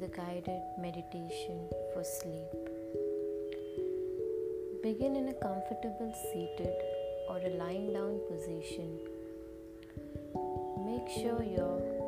the guided meditation for sleep. Begin in a comfortable seated or a lying down position. Make sure your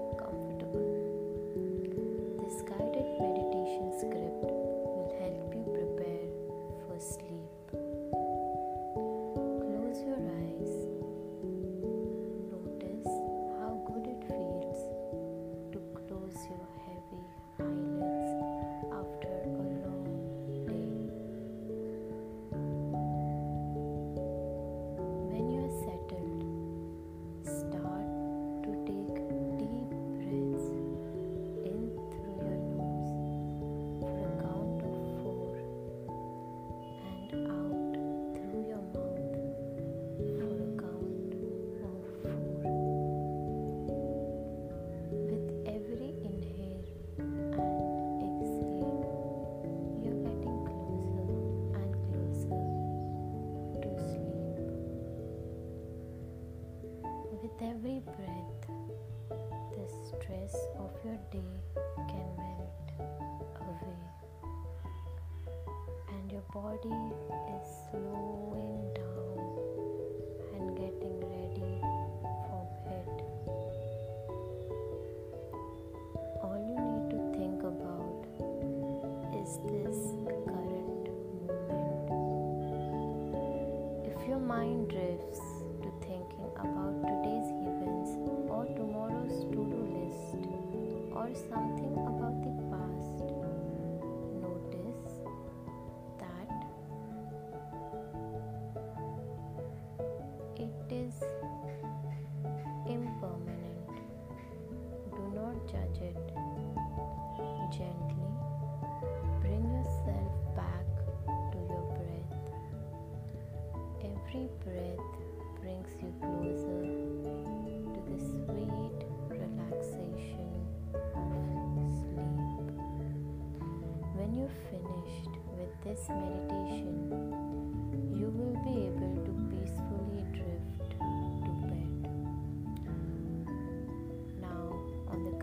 every breath, the stress of your day can melt away, and your body is slowing down and getting ready for bed. All you need to think about is this current moment. If your mind drifts to thinking about today's something about the past, notice that it is impermanent. Do not judge it. Gently bring yourself back to your breath. Every breath brings you closer finished with this meditation, you will be able to peacefully drift to bed. Now, on the